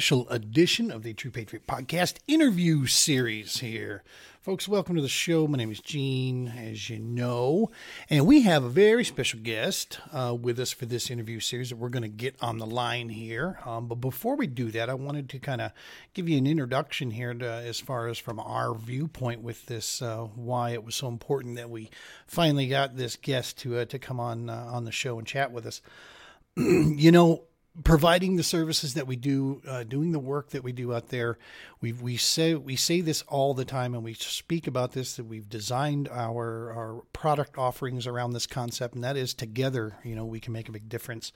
special edition of the True Patriot Podcast interview series here. Folks, welcome to the show. My name is Gene, as you know, and we have a very special guest uh, with us for this interview series that we're going to get on the line here. Um, but before we do that, I wanted to kind of give you an introduction here to, as far as from our viewpoint with this, uh, why it was so important that we finally got this guest to uh, to come on uh, on the show and chat with us. you know, providing the services that we do, uh, doing the work that we do out there. We we say we say this all the time, and we speak about this that we've designed our our product offerings around this concept, and that is together. You know, we can make a big difference.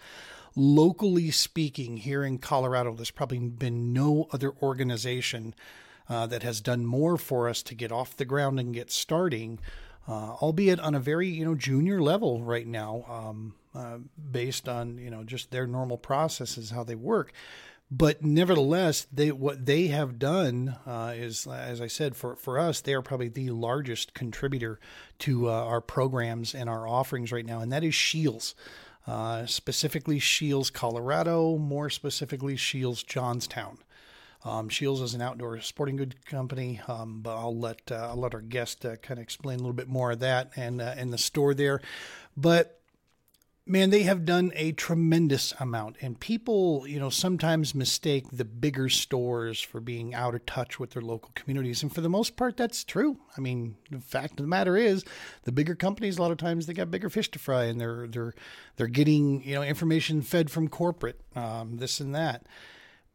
Locally speaking, here in Colorado, there's probably been no other organization uh, that has done more for us to get off the ground and get starting. Uh, albeit on a very you know junior level right now. Um, uh, based on you know just their normal processes how they work. But nevertheless they what they have done uh, is as i said for, for us they are probably the largest contributor to uh, our programs and our offerings right now and that is Scheels. Uh, specifically Scheels colorado more specifically Scheels johnstown. Um, Scheels is an outdoor sporting good company, um, but I'll let uh, I'll let our guest kind of explain a little bit more of that and and the store there. But man, they have done a tremendous amount. And people, you know, sometimes mistake the bigger stores for being out of touch with their local communities. And for the most part, that's true. I mean, the fact of the matter is, the bigger companies, a lot of times, they got bigger fish to fry, and they're they're they're getting you know information fed from corporate, um, this and that.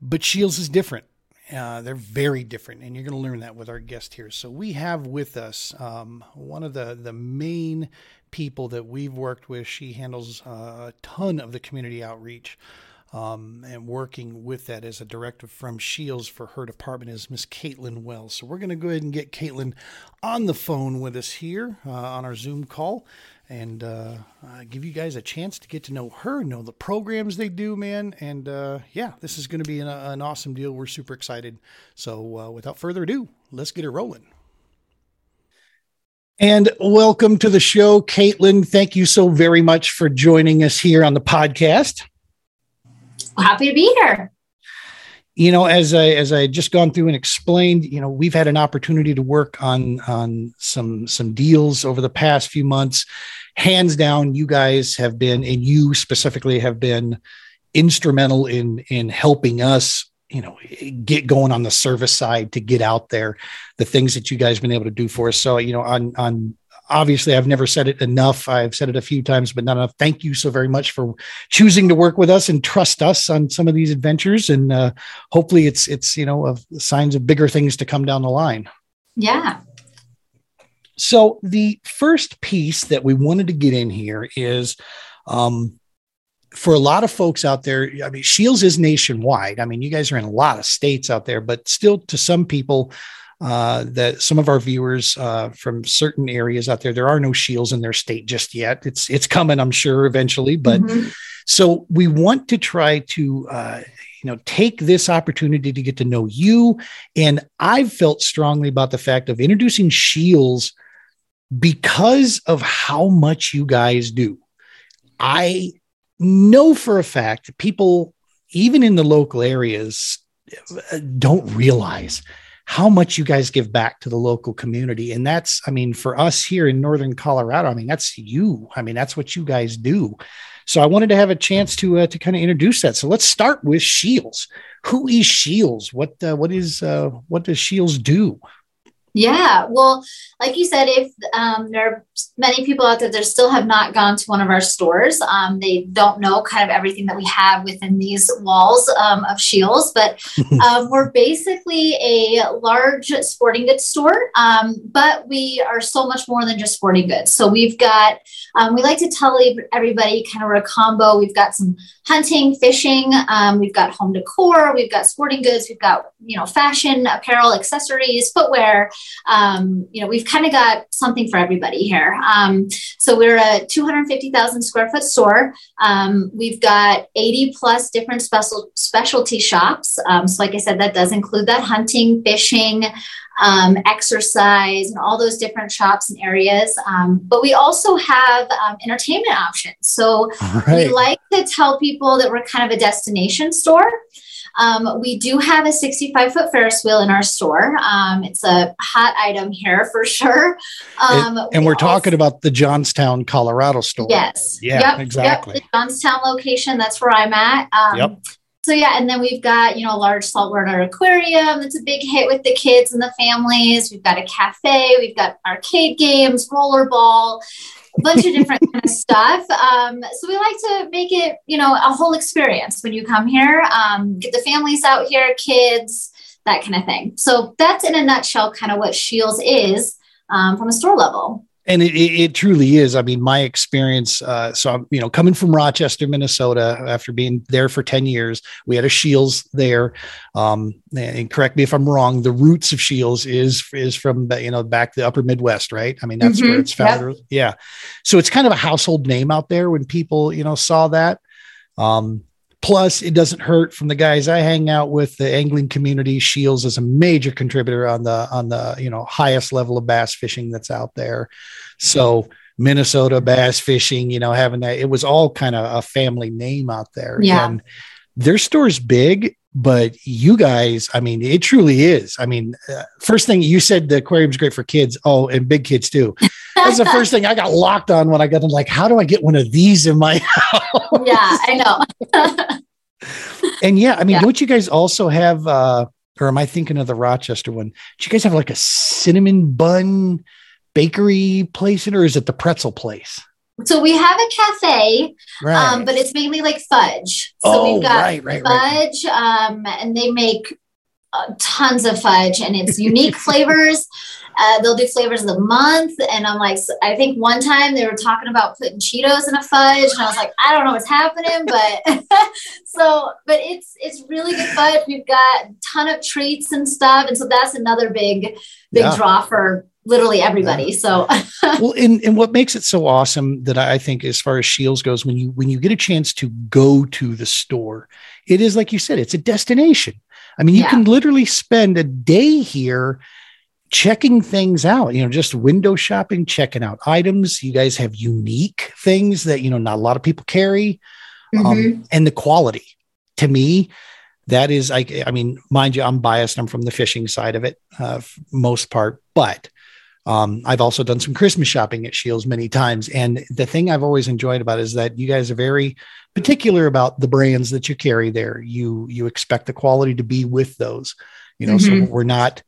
But Scheels is different. Uh, they're very different, and you're going to learn that with our guest here. So we have with us um, one of the the main people that we've worked with. She handles uh, a ton of the community outreach. Um, and working with that as a directive from Scheels for her department is Miss Kaitlin Wells. So we're going to go ahead and get Kaitlin on the phone with us here uh, on our Zoom call and uh, uh, give you guys a chance to get to know her, know the programs they do, man. And uh, yeah, this is going to be an, an, awesome deal. We're super excited. So uh, without further ado, let's get it rolling. And welcome to the show, Kaitlin. Thank you so very much for joining us here on the podcast. Happy to be here. You know, as I as I just gone through and explained, you know, we've had an opportunity to work on on some some deals over the past few months. Hands down, you guys have been, and you specifically have been instrumental in in helping us you know get going on the service side to get out there the things that you guys have been able to do for us. So you know on on obviously i've never said it enough. I've said it a few times but not enough. Thank you so very much for choosing to work with us and trust us on some of these adventures. And uh, hopefully it's it's you know of signs of bigger things to come down the line. Yeah. So the first piece that we wanted to get in here is um, for a lot of folks out there, I mean, Scheels is nationwide. I mean, you guys are in a lot of states out there, but still, to some people, uh, that some of our viewers uh, from certain areas out there, there are no Scheels in their state just yet. It's it's coming, I'm sure, eventually. But mm-hmm. so we want to try to. Uh, you know, take this opportunity to get to know you. And I've felt strongly about the fact of introducing Scheels because of how much you guys do. I know for a fact people, even in the local areas, don't realize how much you guys give back to the local community. And that's, I mean, for us here in Northern Colorado, I mean, that's you. I mean, that's what you guys do. So I wanted to have a chance to uh, to kind of introduce that. So let's start with Scheels. Who is Scheels? What uh, what is uh, what does Scheels do? Yeah, well, like you said, if um, there are many people out there that still have not gone to one of our stores, um, they don't know kind of everything that we have within these walls um, of Scheels. But um, we're basically a large sporting goods store, um, but we are so much more than just sporting goods. So we've got, um, we like to tell everybody kind of a combo. We've got some hunting, fishing, we've got home decor, we've got sporting goods, we've got you know fashion, apparel, accessories, footwear um, you know, we've kind of got something for everybody here. Um, so we're a 250,000 square foot store. Um, we've got 80 plus different special specialty shops. Um, so, like I said, that does include that hunting, fishing, um, exercise, and all those different shops and areas. Um, but we also have um, entertainment options. So right. we like to tell people that we're kind of a destination store. Um, we do have a 65 foot Ferris wheel in our store. Um, it's a hot item here for sure. Um, and, and we are talking about the Johnstown, Colorado store. Yes. Yeah, yep, exactly. Yep, the Johnstown location. That's where I'm at. Um, yep. So yeah, and then we've got you know a large saltwater aquarium. That's a big hit with the kids and the families. We've got a cafe. We've got arcade games, rollerball a bunch of different kind of stuff. Um, so we like to make it, you know, a whole experience when you come here. Um, get the families out here, kids, that kind of thing. So that's in a nutshell, kind of what Scheels is um, from a store level and it, it, truly is. I mean, my experience. Uh, so I'm, you know, coming from Rochester, Minnesota, after being there for ten years, we had a Scheels there. Um, and correct me if I'm wrong. The roots of Scheels is is from you know back the Upper Midwest, right? I mean, that's mm-hmm. where it's founded. Yep. Yeah. So it's kind of a household name out there when people you know saw that. Um, Plus, it doesn't hurt from the guys I hang out with. The angling community, Scheels is a major contributor on the on the you know highest level of bass fishing that's out there. So Minnesota bass fishing, you know, having that, it was all kind of a family name out there. Yeah. And their store's big, but you guys, I mean, it truly is. I mean, uh, first thing you said the aquarium's great for kids. Oh, and big kids too. That's the first thing I got locked on when I got in. Like, how do I get one of these in my house? Yeah, I know. and yeah, I mean, yeah. don't you guys also have? uh or am I thinking of the Rochester one? Do you guys have like a cinnamon bun bakery place in, or is it the pretzel place? So we have a cafe, um, right. um, but it's mainly like fudge. So oh, we've got right, right, fudge, um, and they make uh, tons of fudge, and it's unique flavors. Uh, they'll do flavors of the month, and I'm like, I think one time they were talking about putting Cheetos in a fudge, and I was like, I don't know what's happening, but so, but it's it's really good fudge. We've got a ton of treats and stuff, and so that's another big big yeah. draw for literally everybody. So well, and, and what makes it so awesome that I think as far as Scheels goes, when you when you get a chance to go to the store, it is like you said, it's a destination. I mean, you yeah. can literally spend a day here checking things out, you know, just window shopping, checking out items. You guys have unique things that, you know, not a lot of people carry. Um, mm-hmm. Um, and the quality to me, that is, I, I mean, mind you, I'm biased. I'm from the fishing side of it, uh, most part, but um, I've also done some Christmas shopping at Scheels many times. And the thing I've always enjoyed about is that you guys are very particular about the brands that you carry there. You, you expect the quality to be with those, you know, mm-hmm. so we're not,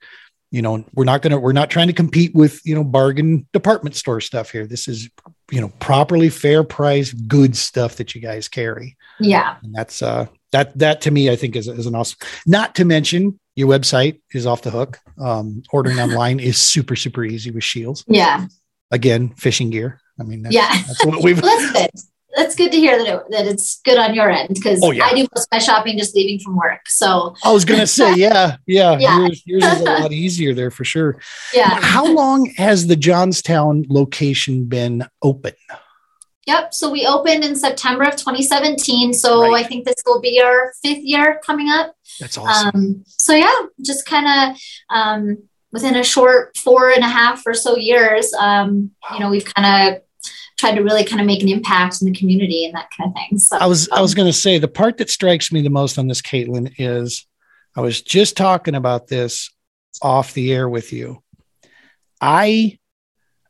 you know, we're not to, we're not trying to compete with, you know, bargain department store stuff here. This is, you know, properly fair price, good stuff that you guys carry. Yeah. And that's, uh, that, that to me, I think is, is an awesome, not to mention your website is off the hook. Um, ordering online is super, super easy with Scheels Yeah. Again, fishing gear. I mean, that's, yeah, that's what we've. that's good. That's good to hear that, it, that it's good on your end because oh, yeah. I do most of my shopping just leaving from work. So I was gonna say, yeah, yeah, yeah. Yours, yours is a lot easier there for sure. Yeah. How long has the Johnstown location been open? Yep. So we opened in September of 2017. So right. I think this will be our fifth year coming up. That's awesome. Um, so yeah, just kind of um, within a short four and a half or so years, um, wow. you know, we've kind of tried to really kind of make an impact in the community and that kind of thing. So I was I was going to say the part that strikes me the most on this, Kaitlin, is I was just talking about this off the air with you. I.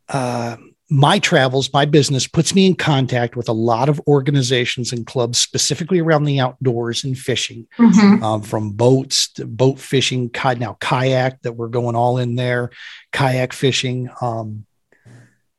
Uh, my travels, my business puts me in contact with a lot of organizations and clubs, specifically around the outdoors and fishing, mm-hmm. um, from boats to boat fishing, now kayak that we're going all in there, kayak fishing, um,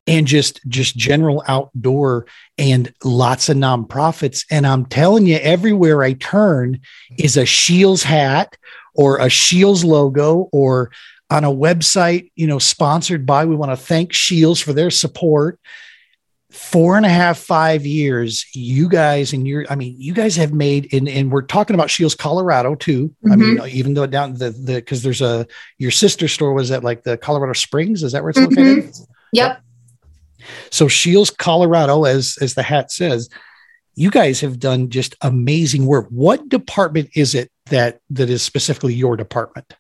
and just just general outdoor and lots of nonprofits. And I'm telling you, everywhere I turn is a Scheels hat or a Scheels logo or on a website, you know, sponsored by. We want to thank Scheels for their support. Four and a half, five years, you guys and your, I mean, you guys have made, and, and we're talking about Scheels, Colorado too. Mm-hmm. I mean, mm-hmm. even though down the, the, cause there's a, your sister store was at like the Colorado Springs. Is that where it's mm-hmm. located? Yep. So Scheels, Colorado, as, as the hat says, you guys have done just amazing work. What department is it that, that is specifically your department?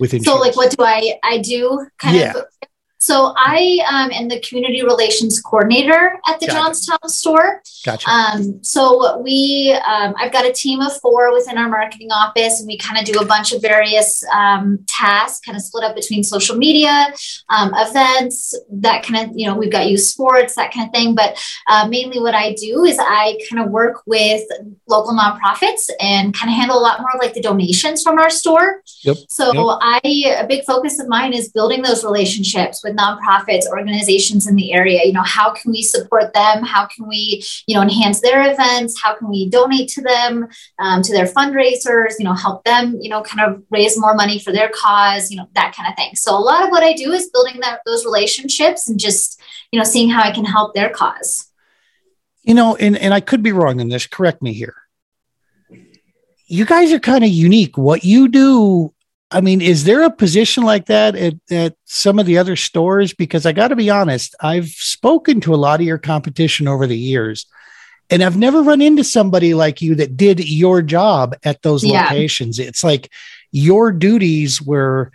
Within so like what do i i do kind yeah. of So I um, am the community relations coordinator at the Gotcha. Johnstown store. Gotcha. Um, so we, um, I've got a team of four within our marketing office, and we kind of do a bunch of various um, tasks, kind of split up between social media, um, events, that kind of, you know, we've got youth sports, that kind of thing. But uh, mainly, what I do is I kind of work with local nonprofits and kind of handle a lot more of like the donations from our store. Yep. So Yep. I, a big focus of mine is building those relationships with nonprofits, organizations in the area. You know, how can we support them? How can we, you know, enhance their events? How can we donate to them, um, to their fundraisers? You know, help them, you know, kind of raise more money for their cause. You know, that kind of thing. So a lot of what I do is building that those relationships and just, you know, seeing how I can help their cause. You know, and, and I could be wrong in this. Correct me here. You guys are kind of unique. What you do, I mean, is there a position like that at, at some of the other stores? Because I got to be honest, I've spoken to a lot of your competition over the years, and I've never run into somebody like you that did your job at those Yeah. locations. It's like your duties were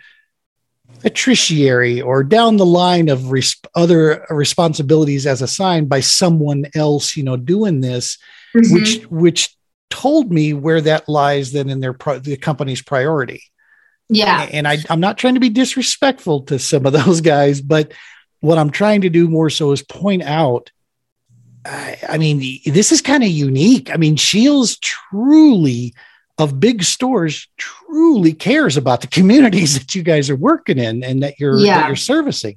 a tertiary or down the line of res- other responsibilities as assigned by someone else, you know, doing this, mm-hmm. which which told me where that lies then in their pro- the company's priority. Yeah, And I, I'm not trying to be disrespectful to some of those guys, but what I'm trying to do more so is point out. I, I mean, this is kind of unique. I mean, Scheels truly, of big stores, truly cares about the communities that you guys are working in and that you're Yeah. that you're servicing.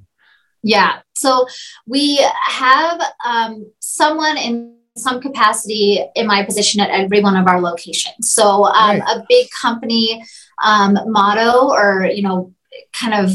Yeah. So we have um, someone in some capacity in my position at every one of our locations. So um, Right. a big company um, motto or, you know, kind of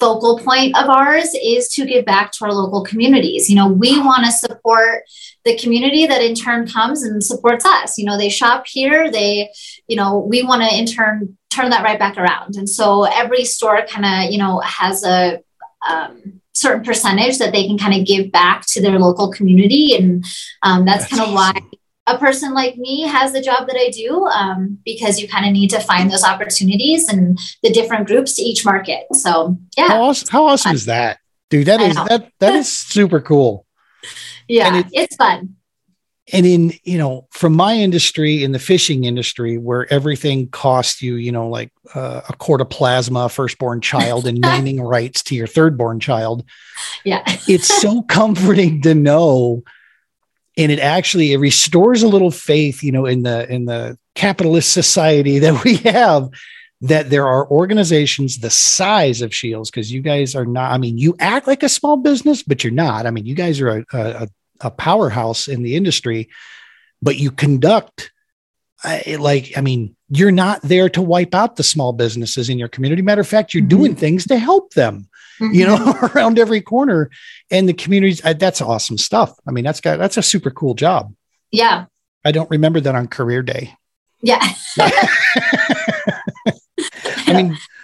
focal point of ours is to give back to our local communities. You know, we want to support the community that in turn comes and supports us. You know, they shop here, they, you know, we want to in turn turn that right back around. And so every store kind of, you know, has a um, certain percentage that they can kind of give back to their local community. And um, that's, That's kind of why a person like me has the job that I do um, because you kind of need to find those opportunities and the different groups to each market. So yeah, How awesome, how awesome is that? Dude, that is that that is super cool. yeah, it- it's fun. And in you know from my industry in the fishing industry where everything costs you you know like uh, a quart of plasma firstborn child and naming rights to your thirdborn child Yeah, it's so comforting to know and it actually it restores a little faith you know in the in the capitalist society that we have that there are organizations the size of Scheels because you guys are not i mean you act like a small business but you're not. I mean you guys are a, a, a powerhouse in the industry but you conduct it like i mean you're not there to wipe out the small businesses in your community. Matter of fact you're Mhm. doing things to help them you Mhm. know around every corner. And the communities uh, that's awesome stuff. I mean that's got that's a super cool job. Yeah, i don't remember that on career day. Yeah, i mean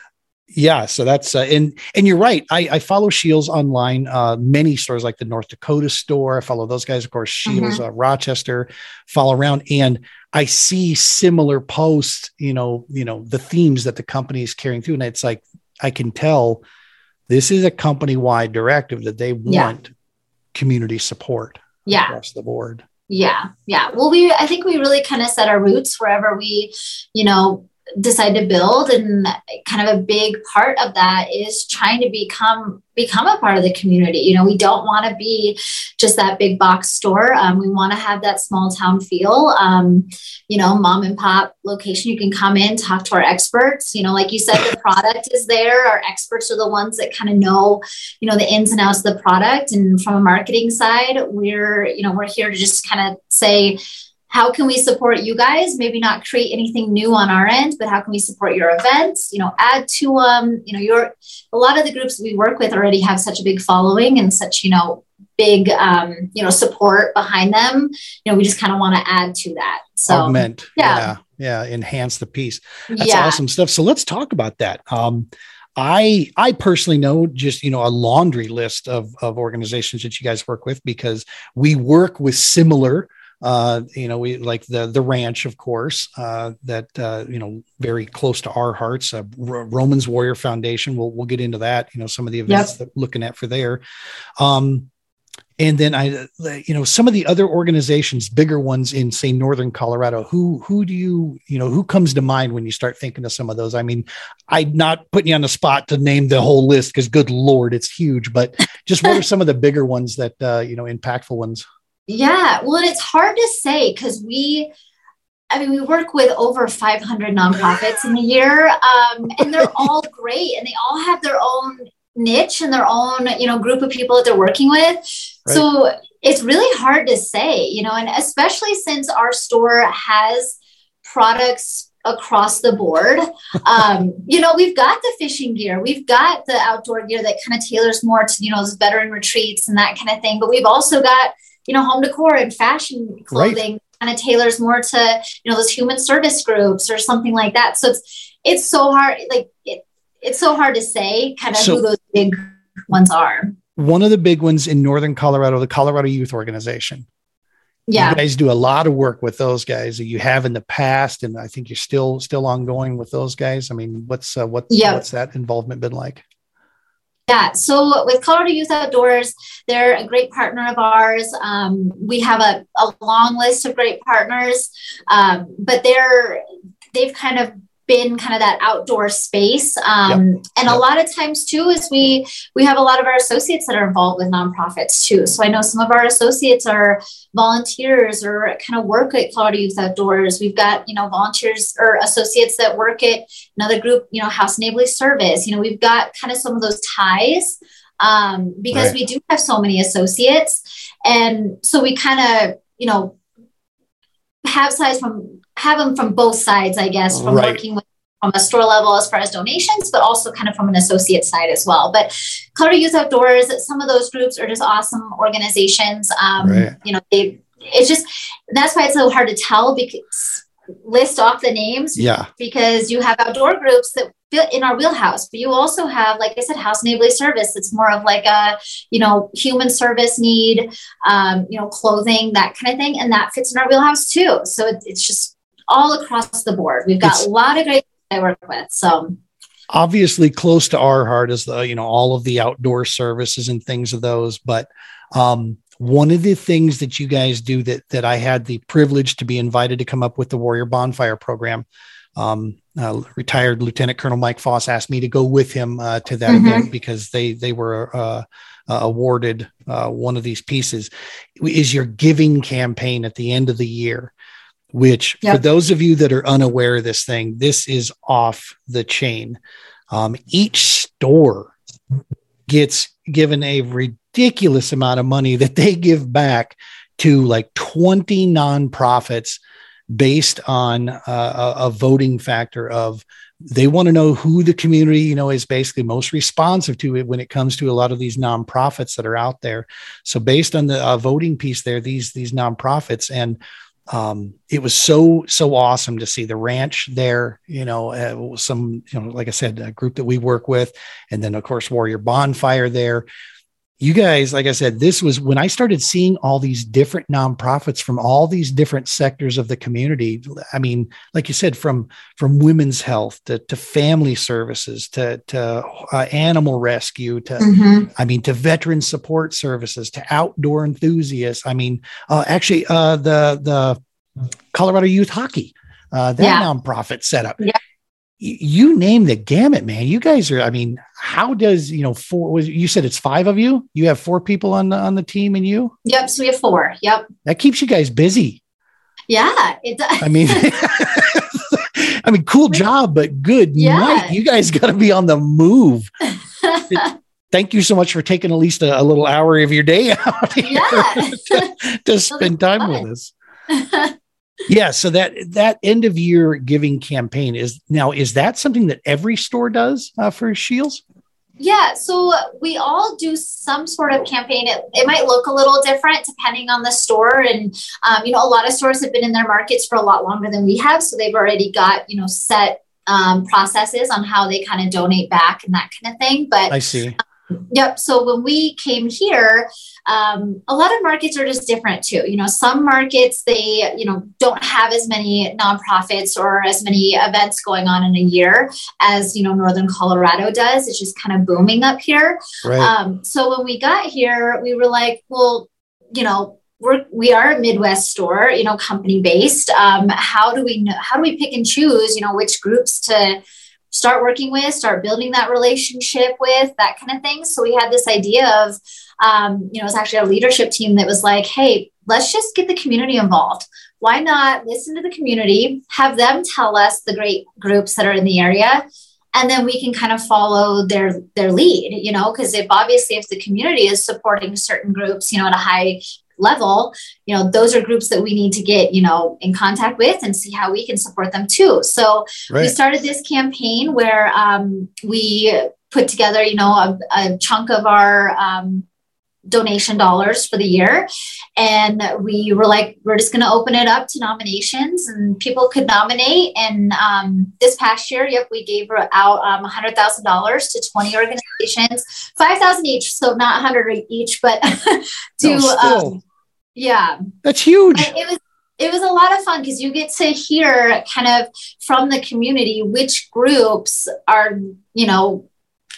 yeah so that's uh, and and you're right i i follow Scheels online uh many stores like the north dakota store i follow those guys of course Scheels uh, rochester follow around and i see similar posts you know you know the themes that the company is carrying through and it's like i can tell this is a company wide directive that they Yeah. want community support yeah. across the board Yeah, yeah. Well, we I think we really kind of set our roots wherever we, you know, decide to build, and kind of a big part of that is trying to become become a part of the community. You know, we don't want to be just that big box store. Um, we want to have that small town feel. Um, you know, mom and pop location. You can come in, talk to our experts. You know, like you said, the product is there. Our experts are the ones that kind of know you know the ins and outs of the product and from a marketing side we're you know we're here to just kind of say how can we support you guys? Maybe not create anything new on our end but how can we support your events? You know add to um you know your a lot of the groups we work with already have such a big following and such you know big um you know support behind them. You know we just kind of want to add to that so. Augment. Yeah. yeah. Yeah. Enhance the piece That's yeah. awesome stuff. So let's talk about that. Um, I I personally know just you know a laundry list of of organizations that you guys work with because we work with similar Uh, you know, we like the the ranch, of course, uh, that uh, you know very close to our hearts. Uh, R- Romans Warrior Foundation. We'll we'll get into that. You know, some of the events yep. that we're looking at for there. Um, and then I, you know, some of the other organizations, bigger ones in say northern Colorado. Who who do you you know who comes to mind when you start thinking of some of those? I mean, I'm not putting you on the spot to name the whole list because good lord, it's huge. But just what are some of the bigger ones that uh, you know impactful ones? Yeah, well, it's hard to say because we I mean, we work with over 500 nonprofits in a year, um, and they're all great, and they all have their own niche and their own, you know, group of people that they're working with. Right. So it's really hard to say, you know, and especially since our store has products across the board. Um, you know, we've got the fishing gear, we've got the outdoor gear that kind of tailors more to, you know, those veteran retreats and that kind of thing. But we've also got, you know, home decor and fashion clothing right. kind of tailors more to, you know, those human service groups or something like that. So it's it's so hard, like it, it's so hard to say kind of so, who those big ones are. One of the big ones in Northern Colorado, the Colorado Youth Organization. Yeah. You guys do a lot of work with those guys that you have in the past, and I think you're still still ongoing with those guys. I mean, what's uh, what's yep. what's that involvement been like? Yeah, so with Colorado Youth Outdoors, they're a great partner of ours. Um, we have a, a long list of great partners, um, but they're they've kind of been kind of that outdoor space um, yep. and yep. a lot of times too is we we have a lot of our associates that are involved with nonprofits too so i know some of our associates are volunteers or kind of work at colorado youth outdoors we've got you know volunteers or associates that work at another group you know house neighborly service you know we've got kind of some of those ties um, because right. we do have so many associates and so we kind of you know have size from have them from both sides, I guess, from right. working with from a store level as far as donations, but also kind of from an associate side as well. But Colorado Youth Outdoors, some of those groups are just awesome organizations. Um, right. You know, they it's just that's why it's so hard to tell because list off the names. Yeah. Because you have outdoor groups that fit in our wheelhouse, but you also have, like I said, house neighborly service. It's more of like a, you know, human service need, um, you know, clothing, that kind of thing. And that fits in our wheelhouse too. So it, it's just all across the board. We've got it's, a lot of great I work with. So obviously close to our heart is the, you know, all of the outdoor services and things of those, but, um, one of the things that you guys do that that I had the privilege to be invited to come up with the Warrior Bonfire program. Um, uh, retired Lieutenant Colonel Mike Foss asked me to go with him uh, to that mm-hmm. event because they they were uh, uh awarded uh, one of these pieces. Is your giving campaign at the end of the year? Which, yep. for those of you that are unaware of this thing, this is off the chain. Um, each store gets given a ridiculous amount of money that they give back to like 20 nonprofits based on uh, a, a, voting factor of they want to know who the community you know is basically most responsive to it when it comes to a lot of these nonprofits that are out there so based on the uh, voting piece there these these nonprofits and um, it was so so awesome to see the ranch there you know uh, some you know like i said a group that we work with. And then of course warrior bonfire there you guys, like I said, this was when I started seeing all these different nonprofits from all these different sectors of the community. I mean, like you said, from from women's health to, to family services to to uh, animal rescue to mm-hmm. I mean to veteran support services to outdoor enthusiasts. I mean, uh, actually, uh, the the Colorado Youth Hockey, uh, that yeah. nonprofit setup. Yeah you name the gamut, man. You guys are, I mean, how does, you know, four, was, you said it's five of you? You have four people on the, on the team and you? Yep. So we have four. Yep. That keeps you guys busy. Yeah, it does. I mean, I mean, cool job, but good yeah. night. You guys got to be on the move. Thank you so much for taking at least a, a little hour of your day out yeah. to, to spend time with us yeah so that that end of year giving campaign is now is that something that every store does uh, for Scheels yeah so we all do some sort of campaign it, it might look a little different depending on the store and um, you know a lot of stores have been in their markets for a lot longer than we have so they've already got you know set um, processes on how they kind of donate back and that kind of thing but i see Yep. So when we came here, um, a lot of markets are just different too. You know, some markets they you know don't have as many nonprofits or as many events going on in a year as you know Northern Colorado does. It's just kind of booming up here. Right. Um, so when we got here, we were like, well, you know, we're we are a Midwest store, you know, company based. Um, how do we know, how do we pick and choose, you know, which groups to start working with, start building that relationship with, that kind of thing. So we had this idea of, um, you know, it's actually a leadership team that was like, hey, let's just get the community involved. Why not listen to the community, have them tell us the great groups that are in the area, and then we can kind of follow their their lead you know because if obviously if the community is supporting certain groups you know at a high level you know those are groups that we need to get you know in contact with and see how we can support them too so right. we started this campaign where um, we put together you know a, a chunk of our um, donation dollars for the year. And we were like, we're just going to open it up to nominations and people could nominate. And um, this past year, yep, we gave out um, $100,000 to 20 organizations, 5,000 each. So not 100 each, but to, um, yeah. That's huge. it was, it was a lot of fun because you get to hear kind of from the community which groups are, you know,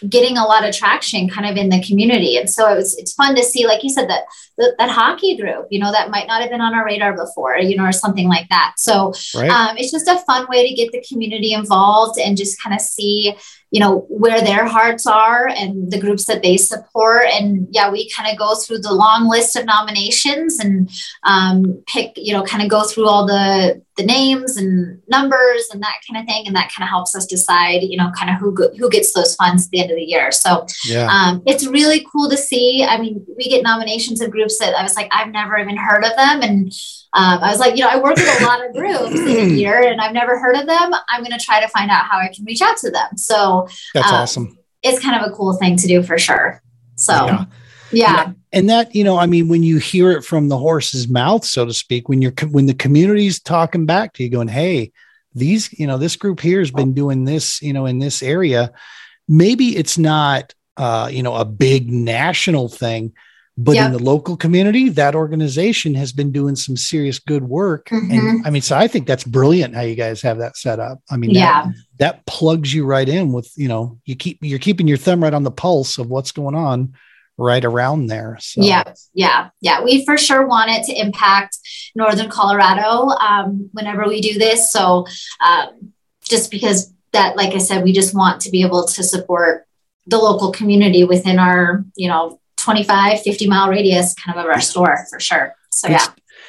getting a lot of traction kind of in the community. And so it was, it's fun to see, like you said, that, that, that hockey group, you know, that might not have been on our radar before, you know, or something like that. So right. um, it's just a fun way to get the community involved and just kind of see, you know where their hearts are and the groups that they support. And yeah we kind of go through the long list of nominations and um, pick you know kind of go through all the the names and numbers and that kind of thing. And that kind of helps us decide you know kind of who go, who gets those funds at the end of the year. So yeah. um, it's really cool to see. I mean we get nominations of groups that i was like i've never even heard of them. And um, I was like, you know, I work with a lot of groups year and I've never heard of them. I'm going to try to find out how I can reach out to them. So that's um, awesome. It's kind of a cool thing to do for sure. So, yeah. yeah. And that, you know, I mean, when you hear it from the horse's mouth, so to speak, when you're, when the community's talking back to you going, Hey, these, you know, this group here has been doing this, you know, in this area, maybe it's not, uh, you know, a big national thing, but yep. in the local community that organization has been doing some serious good work mm-hmm. and i mean so i think that's brilliant how you guys have that set up i mean yeah that, that, plugs you right in with you know you keep you're keeping your thumb right on the pulse of what's going on right around there so. yeah yeah yeah we for sure want it to impact northern colorado um, whenever we do this so um, just because that like i said we just want to be able to support the local community within our you know 25, 50 mile radius kind of of our store for sure. So, yeah.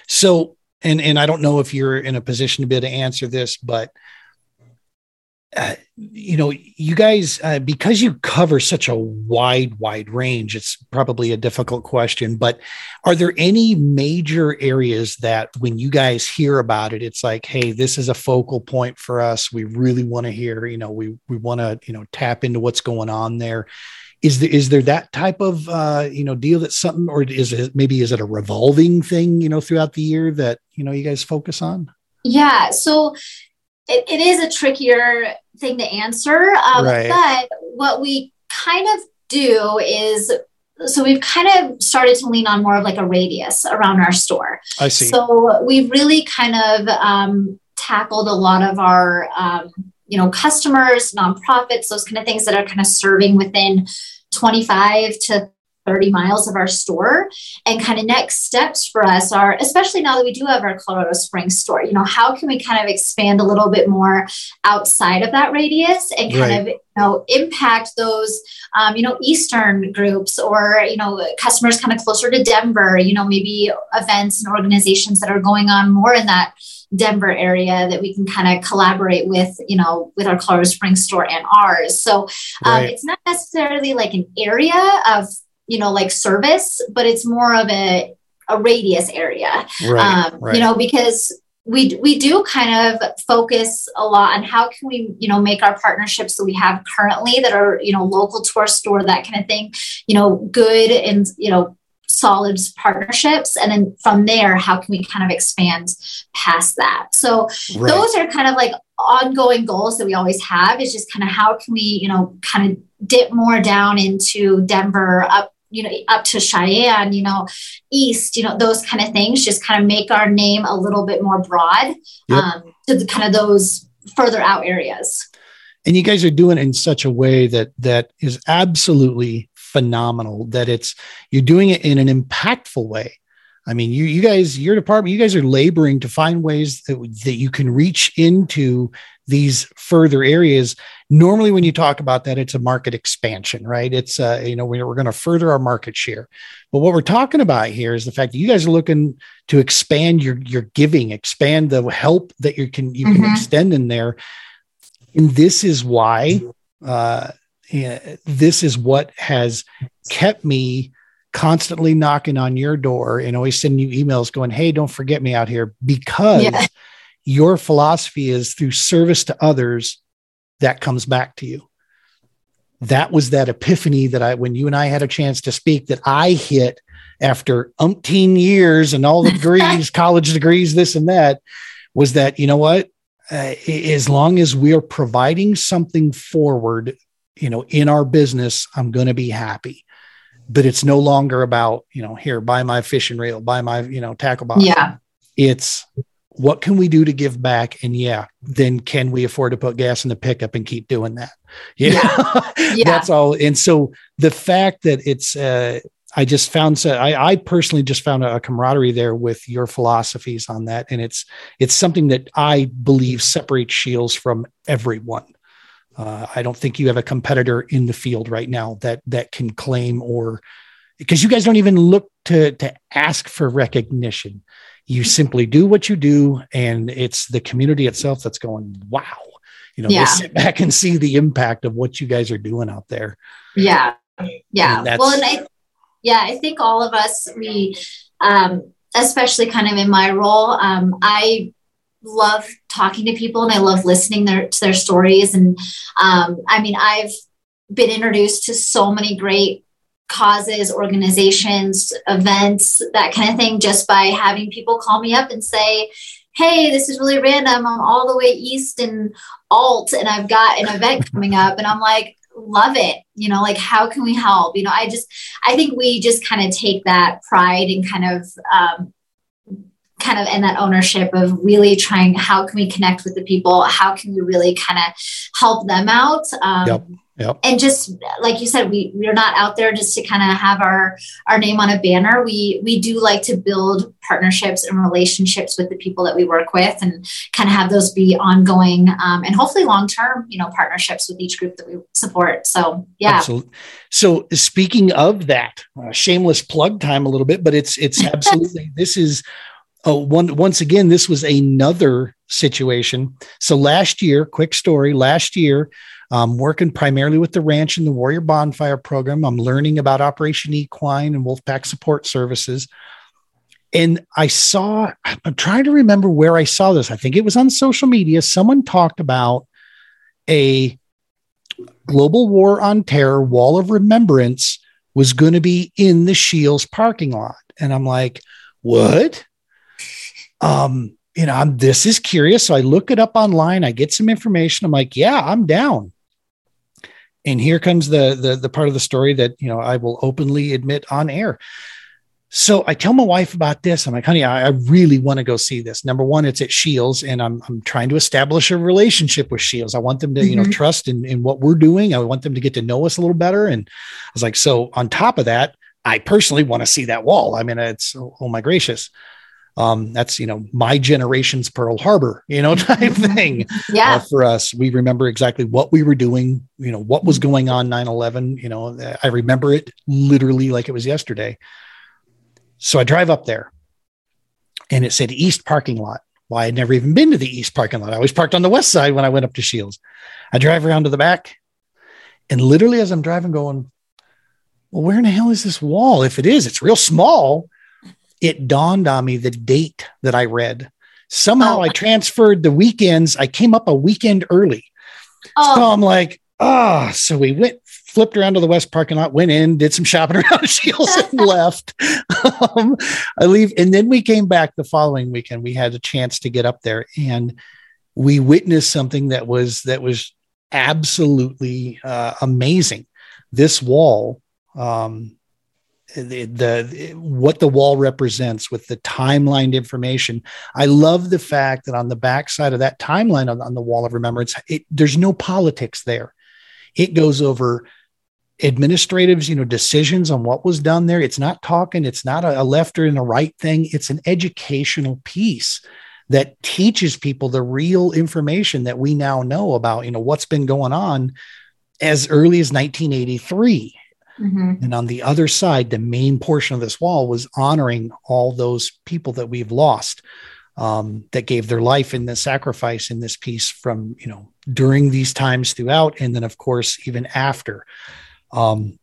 So, and, and I don't know if you're in a position to be able to answer this, but uh, you know, you guys, uh, because you cover such a wide, wide range, it's probably a difficult question, but are there any major areas that when you guys hear about it, it's like, hey, this is a focal point for us. We really want to hear, you know, we, we want to, you know, tap into what's going on there is there is there that type of uh, you know deal that's something or is it maybe is it a revolving thing you know throughout the year that you know you guys focus on? Yeah so it, it is a trickier thing to answer um, right. but what we kind of do is so we've kind of started to lean on more of like a radius around our store. I see. So we've really kind of um, tackled a lot of our um, you know customers nonprofits those kind of things that are kind of serving within 25 to 30 miles of our store and kind of next steps for us are especially now that we do have our colorado springs store you know how can we kind of expand a little bit more outside of that radius and kind right. of you know impact those um, you know eastern groups or you know customers kind of closer to denver you know maybe events and organizations that are going on more in that Denver area that we can kind of collaborate with, you know, with our Colorado Springs store and ours. So um, right. it's not necessarily like an area of, you know, like service, but it's more of a, a radius area, right. Um, right. you know, because we we do kind of focus a lot on how can we you know make our partnerships that we have currently that are you know local to our store that kind of thing you know good and you know solid partnerships and then from there how can we kind of expand past that so right. those are kind of like ongoing goals that we always have is just kind of how can we you know kind of dip more down into denver up you know, up to Cheyenne, you know, east, you know, those kind of things just kind of make our name a little bit more broad yep. um, to the, kind of those further out areas. And you guys are doing it in such a way that that is absolutely phenomenal. That it's you're doing it in an impactful way. I mean, you you guys, your department, you guys are laboring to find ways that that you can reach into these further areas. Normally, when you talk about that, it's a market expansion, right? It's uh, you know we're, we're going to further our market share. But what we're talking about here is the fact that you guys are looking to expand your your giving, expand the help that you can you mm-hmm. can extend in there. And this is why uh, this is what has kept me constantly knocking on your door and always sending you emails going, Hey, don't forget me out here because yeah. your philosophy is through service to others that comes back to you. That was that epiphany that I, when you and I had a chance to speak, that I hit after umpteen years and all the degrees, college degrees, this and that, was that, you know what? Uh, as long as we're providing something forward, you know, in our business, I'm going to be happy but it's no longer about you know here buy my fishing reel buy my you know tackle box yeah it's what can we do to give back and yeah then can we afford to put gas in the pickup and keep doing that yeah, yeah. yeah. that's all and so the fact that it's uh I just found so I, I personally just found a, a, camaraderie there with your philosophies on that. And it's it's something that I believe separates Scheels from everyone. Uh, I don't think you have a competitor in the field right now that that can claim or because you guys don't even look to to ask for recognition. You simply do what you do, and it's the community itself that's going, "Wow!" You know, yeah. they sit back and see the impact of what you guys are doing out there. Yeah, yeah. Well, and I, yeah, I think all of us, we, um, especially kind of in my role, um, I love talking to people and I love listening their, to their stories. And um, I mean, I've been introduced to so many great causes, organizations, events, that kind of thing, just by having people call me up and say, Hey, this is really random. I'm all the way east in Ault and I've got an event coming up. And I'm like, love it you know like how can we help you know i just i think we just kind of take that pride and kind of um, kind of in that ownership of really trying how can we connect with the people how can we really kind of help them out um, yep. Yep. and just like you said we we're not out there just to kind of have our our name on a banner we we do like to build partnerships and relationships with the people that we work with and kind of have those be ongoing um, and hopefully long term you know partnerships with each group that we support so yeah absolutely. so speaking of that uh, shameless plug time a little bit but it's it's absolutely this is oh, one, once again, this was another situation. So last year, quick story, last year, I'm working primarily with the ranch and the Warrior Bonfire program. I'm learning about Operation Equine and Wolfpack support services. And I saw, I'm trying to remember where I saw this. I think it was on social media. Someone talked about a global war on terror wall of remembrance was going to be in the Scheels parking lot. And I'm like, what? Um, you know, I'm this is curious. So I look it up online, I get some information. I'm like, yeah, I'm down. And here comes the the the part of the story that you know I will openly admit on air. So I tell my wife about this. I'm like, honey, I, I really want to go see this. Number one, it's at Scheels, and I'm I'm trying to establish a relationship with Scheels. I want them to, mm-hmm. you know, mm-hmm. trust in, in what we're doing. I want them to get to know us a little better. And I was like, so on top of that, I personally want to see that wall. I mean, it's oh, oh my gracious um, that's you know my generation's Pearl Harbor, you know, type thing. Yeah. Uh, for us, we remember exactly what we were doing, you know, what was going on 9/11. You know, I remember it literally like it was yesterday. So I drive up there, and it said East parking lot. Well, I'd never even been to the East parking lot. I always parked on the West side when I went up to Scheels. I drive around to the back, and literally as I'm driving, going, well, where in the hell is this wall? If it is, it's real small it dawned on me the date that I read. Somehow oh. I transferred the weekends. I came up a weekend early. Oh. So I'm like, ah, oh. so we went, flipped around to the west parking lot, went in, did some shopping around Scheels and left. um, I leave. And then we came back the following weekend. We had a chance to get up there and we witnessed something that was, that was absolutely uh, amazing. This wall, um, the, what the wall represents with the timelined information. I love the fact that on the backside of that timeline on, on the wall of remembrance, it, there's no politics there. It goes over administratives, you know, decisions on what was done there. It's not talking, it's not a, a left or and a right thing. It's an educational piece that teaches people the real information that we now know about, you know, what's been going on as early as 1983 Mm-hmm. And on the other side, the main portion of this wall was honoring all those people that we've lost um, that gave their life in the sacrifice in this piece from, you know, during these times throughout. And then, of course, even after. Um,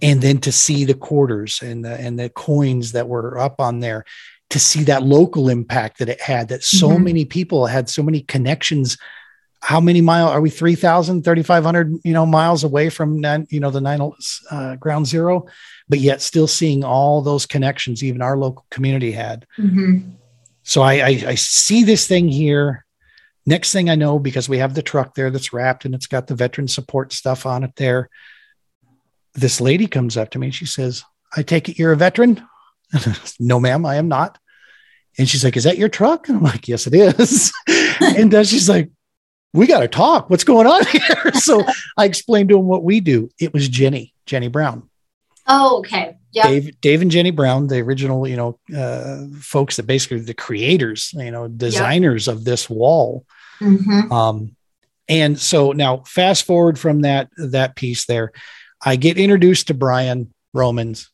and then to see the quarters and the, and the coins that were up on there to see that local impact that it had that so mm-hmm. many people had so many connections how many mile are we 3000 3500 you know miles away from you know the nine uh, ground zero? But yet still seeing all those connections even our local community had. Mm-hmm. so I, I, I see this thing here. Next thing i know because we have the truck there that's wrapped and it's got the veteran support stuff on it there this lady comes up to me and she says i take it you're a veteran? No ma'am i am not. And she's like is that your truck? And i'm like yes it is. And uh, she's like we got to talk. What's going on here? so I explained to him what we do. It was Jenny, Jenny Brown. Oh, okay. Yeah. Dave, Dave and Jenny Brown, the original, you know, uh, folks that basically the creators, you know, designers yep. of this wall. Mm-hmm. Um, and so now fast forward from that, that piece there, I get introduced to Brian Romans.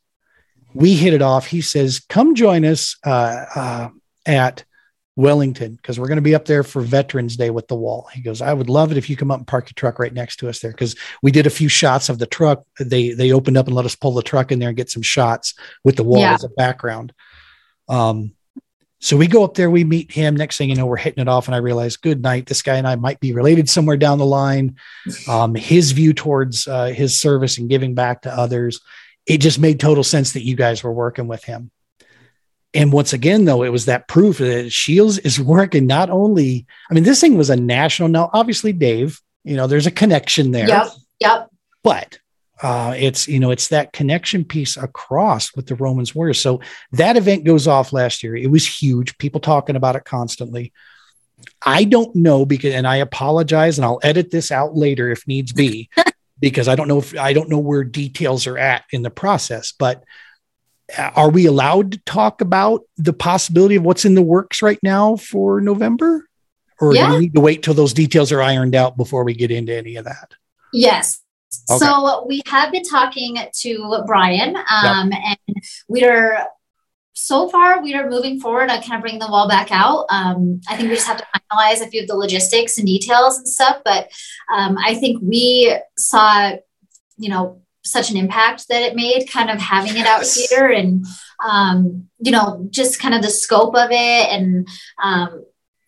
We hit it off. He says, come join us, uh, uh, at Wellington because we're going to be up there for Veterans Day with the wall. He goes, I would love it if you come up and park your truck right next to us there because we did a few shots of the truck. They they opened up and let us pull the truck in there and get some shots with the wall yeah. as a background. Um, so we go up there, we meet him. Next thing you know, we're hitting it off, and I realize, good night. This guy and I might be related somewhere down the line. Um, his view towards uh, his service and giving back to others, it just made total sense that you guys were working with him. And once again, though, it was that proof that Scheels is working not only, I mean, this thing was a national. Now, obviously, Dave, you know, there's a connection there. Yep. Yep. But uh, it's, you know, it's that connection piece across with the Romans Warriors. So that event goes off last year. It was huge. People talking about it constantly. I don't know because, and I apologize, and I'll edit this out later if needs be, because I don't know if I don't know where details are at in the process. But are we allowed to talk about the possibility of what's in the works right now for November? Or yeah. do we need to wait till those details are ironed out before we get into any of that? Yes. Okay. So we have been talking to Brian, um, yep. and we are so far we are moving forward on kind of bringing the wall back out. Um, I think we just have to finalize a few of the logistics and details and stuff, but um, I think we saw, you know, such an impact that it made kind of having it out here and um, you know just kind of the scope of it and um,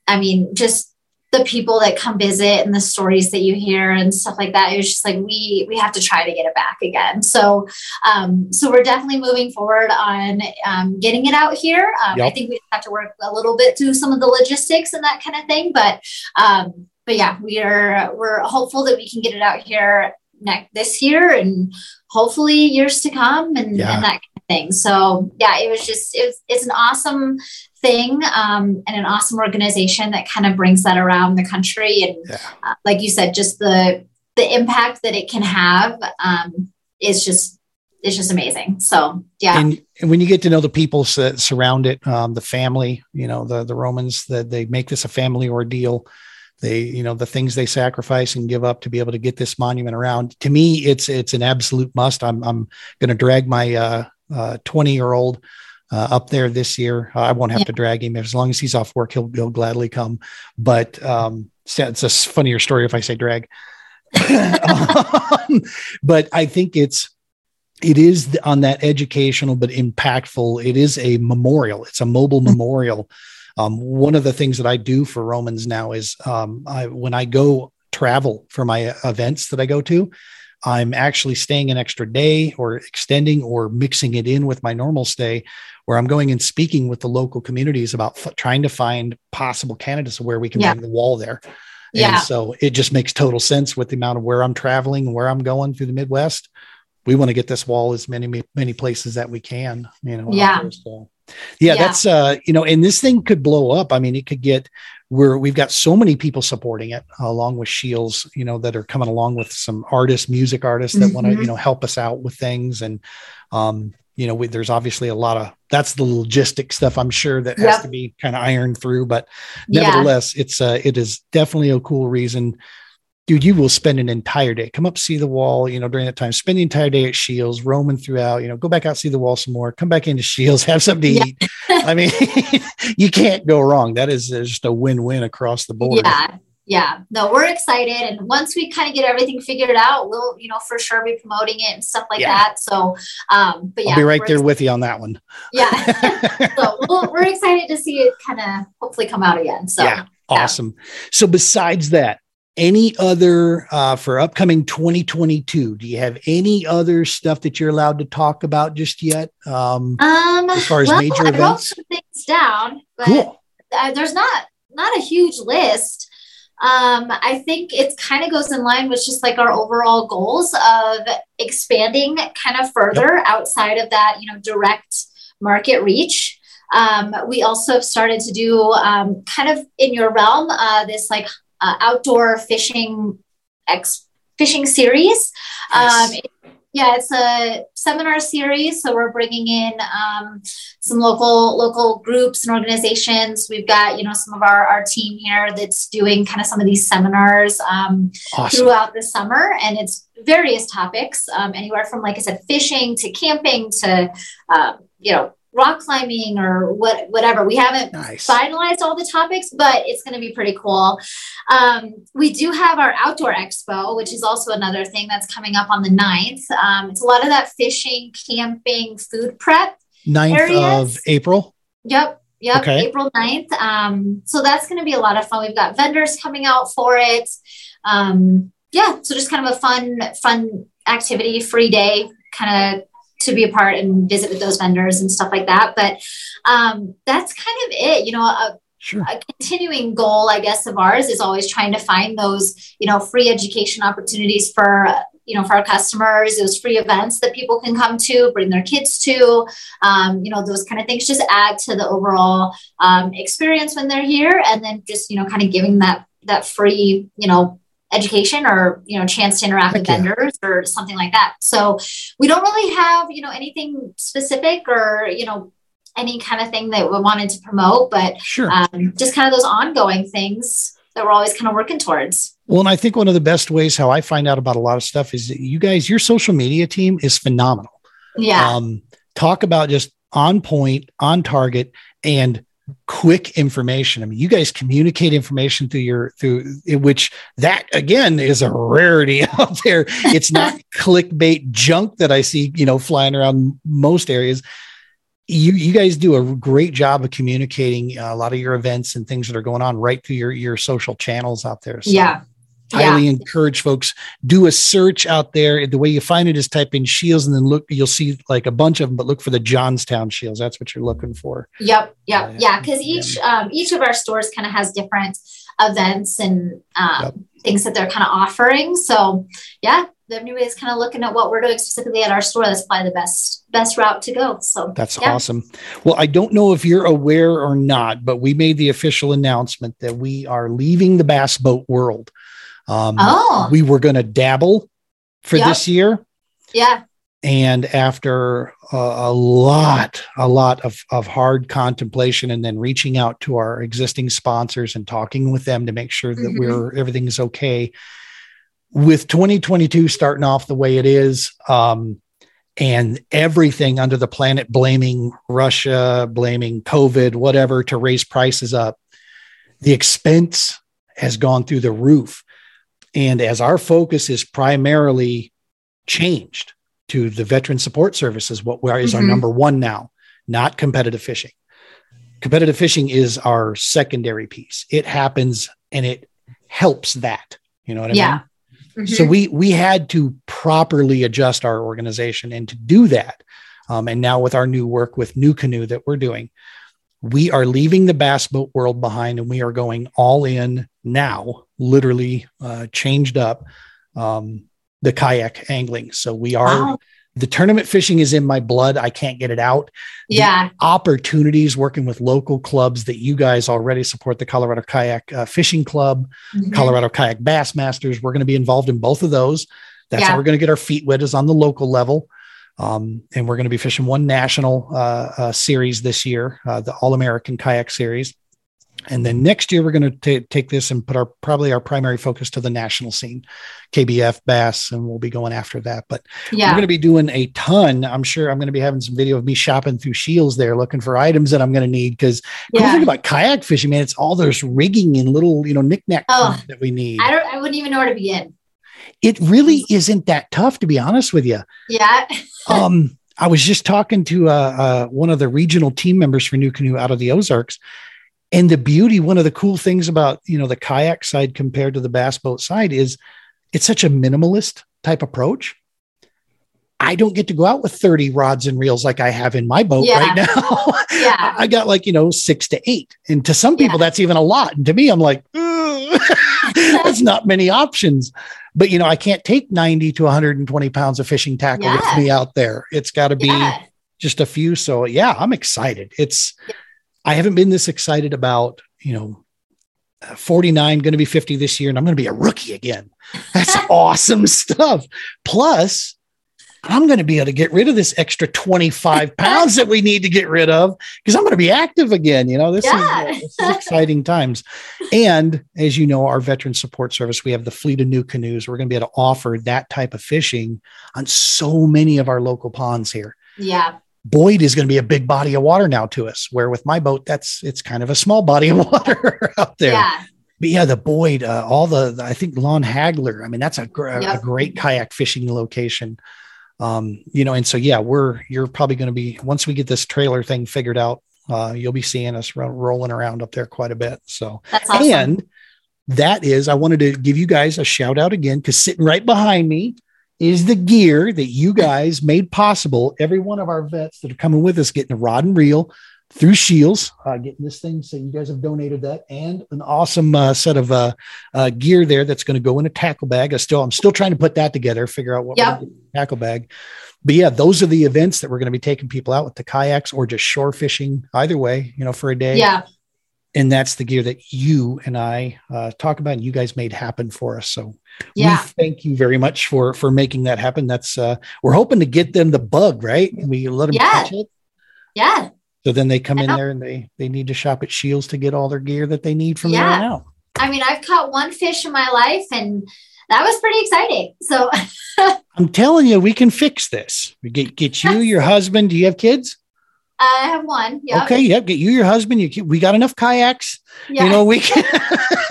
i mean just the people that come visit and the stories that you hear and stuff like that it was just like we we have to try to get it back again. So um, so we're definitely moving forward on um, getting it out here. Um, yep. i think we have to work a little bit through some of the logistics and that kind of thing but um, but yeah we are we're hopeful that we can get it out here next this year and hopefully years to come and, yeah. and that kind of thing. So yeah, it was just it was, it's an awesome thing um, and an awesome organization that kind of brings that around the country and yeah. uh, like you said, just the the impact that it can have um, is just it's just amazing. So yeah. And, and, when you get to know the people that surround it, um, the family, you know, the the Romans, that they make this a family ordeal they you know the things they sacrifice and give up to be able to get this monument around. To me it's it's an absolute must. I'm i'm going to drag my uh 20 uh, year old uh, up there this year. I won't have yeah. to drag him. As long as he's off work he'll, he'll gladly come. But um it's a funnier story if i say drag. Um, but i think it's it is on that educational but impactful it is a memorial. It's a mobile mm-hmm. memorial um, one of the things that I do for Romans now is um, I, when I go travel for my events that I go to, I'm actually staying an extra day or extending or mixing it in with my normal stay, where I'm going and speaking with the local communities about f- trying to find possible candidates where we can yeah. bring the wall there. Yeah. And so it just makes total sense with the amount of where I'm traveling and where I'm going through the Midwest. we want to get this wall as many many places that we can. You know. Yeah. There, so. Yeah. Yeah, that's uh, you know, and this thing could blow up. I mean, it could get where we've got so many people supporting it, along with Scheels you know, that are coming along with some artists, music artists that mm-hmm. want to, you know, help us out with things. And um, you know, we, there's obviously a lot of that's the logistic stuff. I'm sure that yep. has to be kind of ironed through, but nevertheless, yeah. it's uh, it is definitely a cool reason. Dude, you will spend an entire day. Come up, see the wall. You know, during that time, spend the entire day at Scheels, roaming throughout. You know, go back out, see the wall some more. Come back into Scheels, have something to yeah. eat. I mean, you can't go wrong. That is just a win-win across the board. Yeah, yeah no we're excited and once we kind of get everything figured out we'll you know for sure be promoting it and stuff like yeah. that so um but yeah I'll be right there with you on that one yeah so we we are excited to see it kind of hopefully come out again so yeah awesome yeah. so besides that any other uh, for upcoming 2022 do you have any other stuff that you're allowed to talk about just yet um, um as far as well, major I events wrote some things down but cool. uh, there's not not a huge list um, I think it kind of goes in line with just like our overall goals of expanding kind of further yep. outside of that, you know, direct market reach. Um, we also have started to do um, kind of in your realm uh, this like uh, outdoor fishing ex fishing series. Um, yeah, it's a seminar series. So we're bringing in um, some local local groups and organizations. We've got you know some of our our team here that's doing kind of some of these seminars um, awesome. throughout the summer, and it's various topics, um, anywhere from like I said, fishing to camping to uh, you know rock climbing or what whatever. We haven't nice. finalized all the topics, but it's going to be pretty cool. Um, we do have our outdoor expo, which is also another thing that's coming up on the 9th. Um, it's a lot of that fishing, camping, food prep. 9th areas. of April. Yep. Yep. Okay. April 9th. Um, so that's going to be a lot of fun. We've got vendors coming out for it. Um, yeah. So just kind of a fun, fun activity, free day, kind of to be a part and visit with those vendors and stuff like that. But um, that's kind of it. You know, a, sure. a continuing goal, I guess, of ours is always trying to find those, you know, free education opportunities for you know for our customers those free events that people can come to bring their kids to um, you know those kind of things just add to the overall um, experience when they're here and then just you know kind of giving that that free you know education or you know chance to interact with vendors or something like that. So we don't really have you know anything specific or you know any kind of thing that we wanted to promote but sure. um, just kind of those ongoing things that we're always kind of working towards. Well and i think one of the best ways how i find out about a lot of stuff is that you guys your social media team is phenomenal. Yeah. Um, talk about just on point on target and quick information. I mean, you guys communicate information through your through which that again is a rarity out there. It's not clickbait junk that I see, you know, flying around most areas. You you guys do a great job of communicating uh, a lot of your events and things that are going on right through your your social channels out there. So. Yeah, highly yeah. encourage folks do a search out there. The way you find it is type in Scheels and then look you'll see like a bunch of them but look for the johnstown Scheels. That's what you're looking for. Yep yep uh, yeah because each yeah. um, each of our stores kind of has different events and um, yep. things that they're kind of offering. So yeah everybody's kind of looking at what we're doing specifically at our store. That's probably the best best route to go. So that's yeah. awesome. Well i don't know if you're aware or not but we made the official announcement that we are leaving the bass boat world um, oh. We were going to dabble for yep. this year. Yeah. And after a, a lot, a lot of, of hard contemplation and then reaching out to our existing sponsors and talking with them to make sure that mm-hmm. we're everything is okay. With 2022 starting off the way it is, um, and everything under the planet blaming Russia, blaming COVID, whatever to raise prices up, the expense has gone through the roof. And as our focus is primarily changed to the veteran support services, what is mm-hmm. our number one now, not competitive fishing. Competitive fishing is our secondary piece. It happens and it helps that. You know what I yeah. mean? Mm-hmm. So we we had to properly adjust our organization, and to do that, um, and now with our new work with NuCanoe that we're doing, we are leaving the bass boat world behind and we are going all in now, literally uh, changed up. Um, the kayak angling. So we are Wow. the tournament fishing is in my blood. I can't get it out. The Yeah. opportunities working with local clubs that you guys already support the Colorado Kayak uh, Fishing Club, Mhm. Colorado Kayak Bassmasters. We're going to be involved in both of those. That's Yeah. how we're going to get our feet wet is on the local level. Um, and we're going to be fishing one national uh, uh, series this year, uh, the All American Kayak Series. And then next year, we're going to take this and put our probably our primary focus to the national scene, KBF Bass, and we'll be going after that. But we're going to be doing a ton. I'm sure I'm going to be having some video of me shopping through Scheels there, looking for items that I'm going to need. Because cool Yeah. thing about kayak fishing, man, it's all those rigging and little, you know, knickknack Oh. that we need. I don't. I wouldn't even know where to begin. It really isn't that tough, to be honest with you. Yeah. Um, I was just talking to uh, uh, one of the regional team members for NuCanoe out of the Ozarks, and the beauty, one of the cool things about you know the kayak side compared to the bass boat side is it's such a minimalist type approach. I don't get to go out with 30 rods and reels like I have in my boat Yeah. right now. Yeah. I got like, you know, six to eight. And to some people, Yeah. that's even a lot. And to me, I'm like, "Ugh." That's not many options. But, you know, I can't take 90 to 120 pounds of fishing tackle Yeah. with me out there. It's got to be Yeah. just a few. So, yeah, I'm excited. It's, I haven't been this excited about, you know, uh, 49, going to be 50 this year, and I'm going to be a rookie again. That's awesome stuff. Plus, I'm going to be able to get rid of this extra 25 pounds that we need to get rid of because I'm going to be active again. You know, this, Yeah. is, uh, this is exciting times. And as you know, our veteran support service, we have the fleet of NuCanoes. We're going to be able to offer that type of fishing on so many of our local ponds here. Yeah. Boyd is going to be a big body of water now to us, where with my boat, that's it's kind of a small body of water out there. Yeah. But yeah, the Boyd, uh, all the, the- I think Lon Hagler. I mean, that's a, gr- a great kayak fishing location. Um, you know, and so yeah, we're you're probably going to be once we get this trailer thing figured out, uh, you'll be seeing us ro- rolling around up there quite a bit. So That's awesome. and that is, I wanted to give you guys a shout out again because sitting right behind me is the gear that you guys made possible. Every one of our vets that are coming with us getting a rod and reel through Scheels, uh, getting this thing. So you guys have donated that and an awesome uh, set of uh, uh, gear there that's going to go in a tackle bag. I still, I'm still trying to put that together, figure out what we're Yep. in the tackle bag. But yeah, those are the events that we're going to be taking people out with the kayaks or just shore fishing, either way, you know, for a day yeah. and that's the gear that you and I uh, talk about, and you guys made happen for us. So Yeah. we thank you very much for for making that happen. That's uh, we're hoping to get them the bug right, we let them Yeah. catch it. Yeah. So then they come in there and they they need to shop at Scheels to get all their gear that they need from there Yeah. on out. I mean, I've caught one fish in my life and that was pretty exciting. So I'm telling you, we can fix this. We get get you, your husband. Do you have kids? I have one. Yeah. Okay, yep. Get you, your husband. You we got enough kayaks. Yeah. You know we can,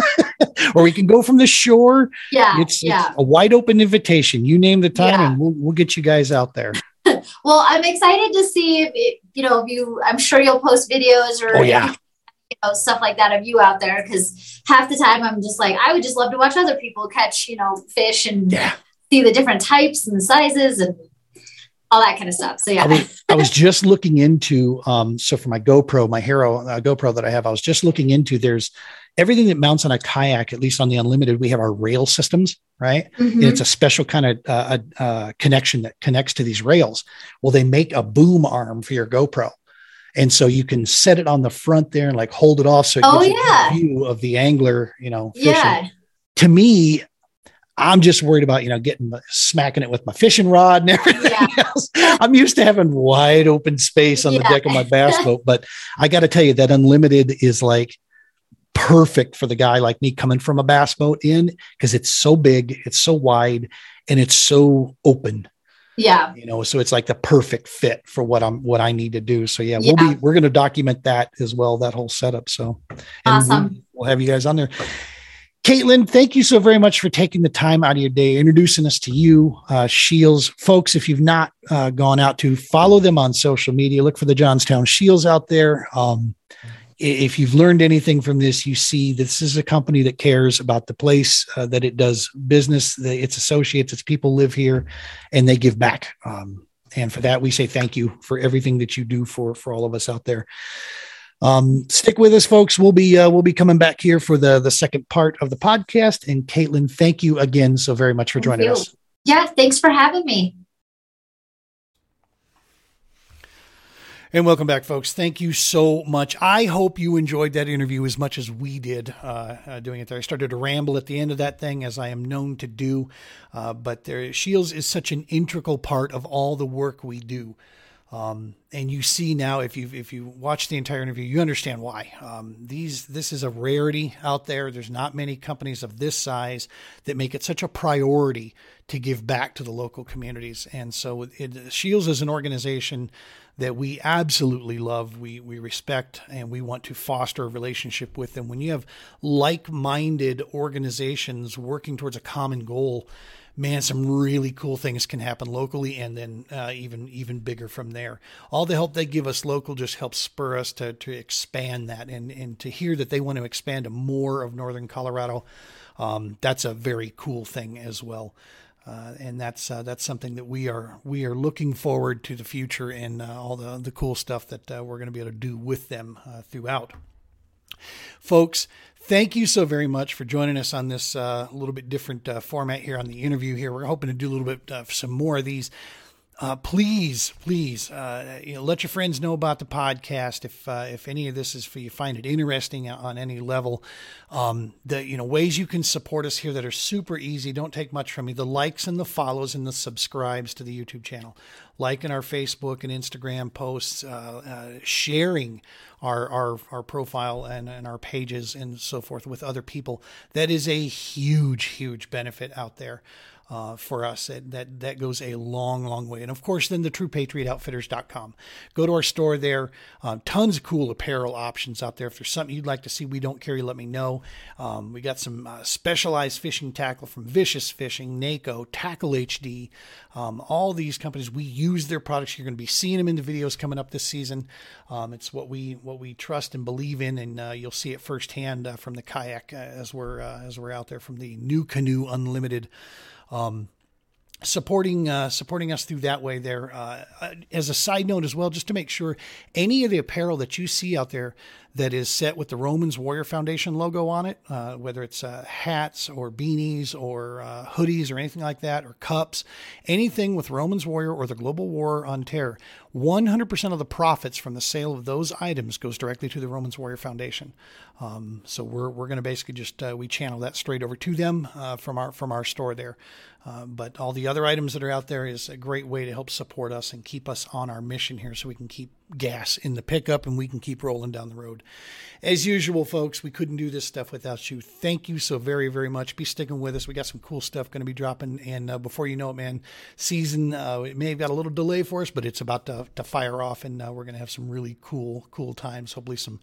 or we can go from the shore. yeah. It's, yeah. it's a wide open invitation. You name the time, Yeah. and we'll we'll get you guys out there. Well, I'm excited to see if it, you know, if you, I'm sure you'll post videos or Oh yeah. you know, stuff like that of you out there because half the time I'm just like, I would just love to watch other people catch, you know, fish and Yeah. see the different types and sizes and all that kind of stuff. So yeah. I was, I was just looking into um so for my GoPro, my Hero uh, GoPro that I have, I was just looking into there's everything that mounts on a kayak, at least on the unlimited, we have our rail systems, right? Mhm. And it's a special kind of uh, uh, connection that connects to these rails. Well, they make a boom arm for your GoPro. And so you can set it on the front there and like hold it off so it Oh, gives you a view of the angler, you know, fishing. yeah. To me, I'm just worried about, you know, getting smacking it with my fishing rod and everything Yeah. else. I'm used to having wide open space on the deck of my bass boat, but I got to tell you that unlimited is like perfect for the guy like me coming from a bass boat in because it's so big, it's so wide, and it's so open. Yeah. You know, so it's like the perfect fit for what I'm what I need to do. So yeah, we'll be we're going to document that as well, that whole setup. So and Awesome. We'll, have you guys on there. Kaitlin, thank you so very much for taking the time out of your day, introducing us to you, uh, Scheels. Folks, if you've not uh, gone out to follow them on social media, look for the Johnstown Scheels out there. Um, if you've learned anything from this, you see this is a company that cares about the place uh, that it does business, the, its associates, its people live here, and they give back. Um, and for that, we say thank you for everything that you do for for all of us out there. Um, stick with us, folks. We'll be uh, we'll be coming back here for the the second part of the podcast. And Kaitlin, thank you again so very much for Thank joining you. us. Yeah, thanks for having me. And welcome back, folks. Thank you so much. I hope you enjoyed that interview as much as we did uh, uh, doing it there. I started to ramble at the end of that thing, as I am known to do. Uh, but there, Scheels is such an integral part of all the work we do. Um, and you see now, if you if you watch the entire interview, you understand why. Um, these this is a rarity out there. There's not many companies of this size that make it such a priority to give back to the local communities. And so, it, Scheels is an organization that we absolutely love, we we respect, and we want to foster a relationship with them. When you have like-minded organizations working towards a common goal, man, some really cool things can happen locally, and then uh, even even bigger from there. All the help they give us local just helps spur us to to expand that, and and to hear that they want to expand to more of northern Colorado. Um, that's a very cool thing as well. Uh, and that's uh, that's something that we are we are looking forward to the future and uh, all the the cool stuff that uh, we're going to be able to do with them uh, throughout. Folks, thank you so very much for joining us on this uh, little bit different format here on the interview. Here, we're hoping to do a little bit some more of these uh, please, please, uh, you know, let your friends know about the podcast. If uh, if any of this is for you, find it interesting on any level. Um, the you know ways you can support us here that are super easy. Don't take much from me. The likes and the follows and the subscribes to the YouTube channel, liking our Facebook and Instagram posts, uh, uh, sharing our our our profile and, and our pages and so forth with other people. That is a huge, huge benefit out there uh, for us. That, that goes a long, long way. And of course, then the truepatriotoutfitters.com. Go to our store there. Uh, tons of cool apparel options out there. If there's something you'd like to see we don't carry, let me know. Um, we got some uh, specialized fishing tackle from Vicious Fishing, NACO, Tackle HD. Um, all these companies, we use their products. You're going to be seeing them in the videos coming up this season. Um, it's what we what we trust and believe in, and uh, you'll see it firsthand uh, from the kayak uh, as we're as we're out there from the NuCanoe Unlimited um, supporting uh, supporting us through that way there. Uh, as a side note as well, just to make sure any of the apparel that you see out there that is set with the Romans Warrior Foundation logo on it, uh, whether it's uh, hats or beanies or uh, hoodies or anything like that, or cups, anything with Romans Warrior or the Global War on Terror, 100% of the profits from the sale of those items goes directly to the Romans Warrior Foundation. Um, so we're, we're going to basically just uh, we channel that straight over to them uh, from our from our store there. Uh, but all the other items that are out there is a great way to help support us and keep us on our mission here, so we can keep gas in the pickup and we can keep rolling down the road. As usual, folks, we couldn't do this stuff without you. Thank you so very, very much. Be sticking with us. We got some cool stuff going to be dropping. And uh, before you know it, man, season, uh, it may have got a little delay for us, but it's about to, to fire off. And uh, we're going to have some really cool, cool times. Hopefully, some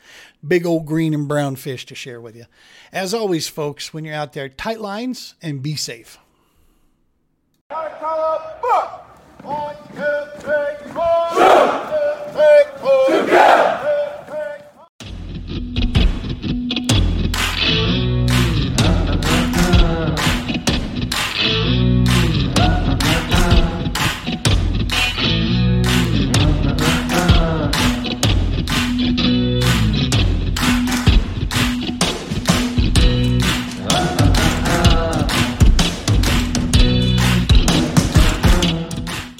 big old green and brown fish to share with you. As always, folks, when you're out there, tight lines and be safe. One, two, three, four. Three, four. Together.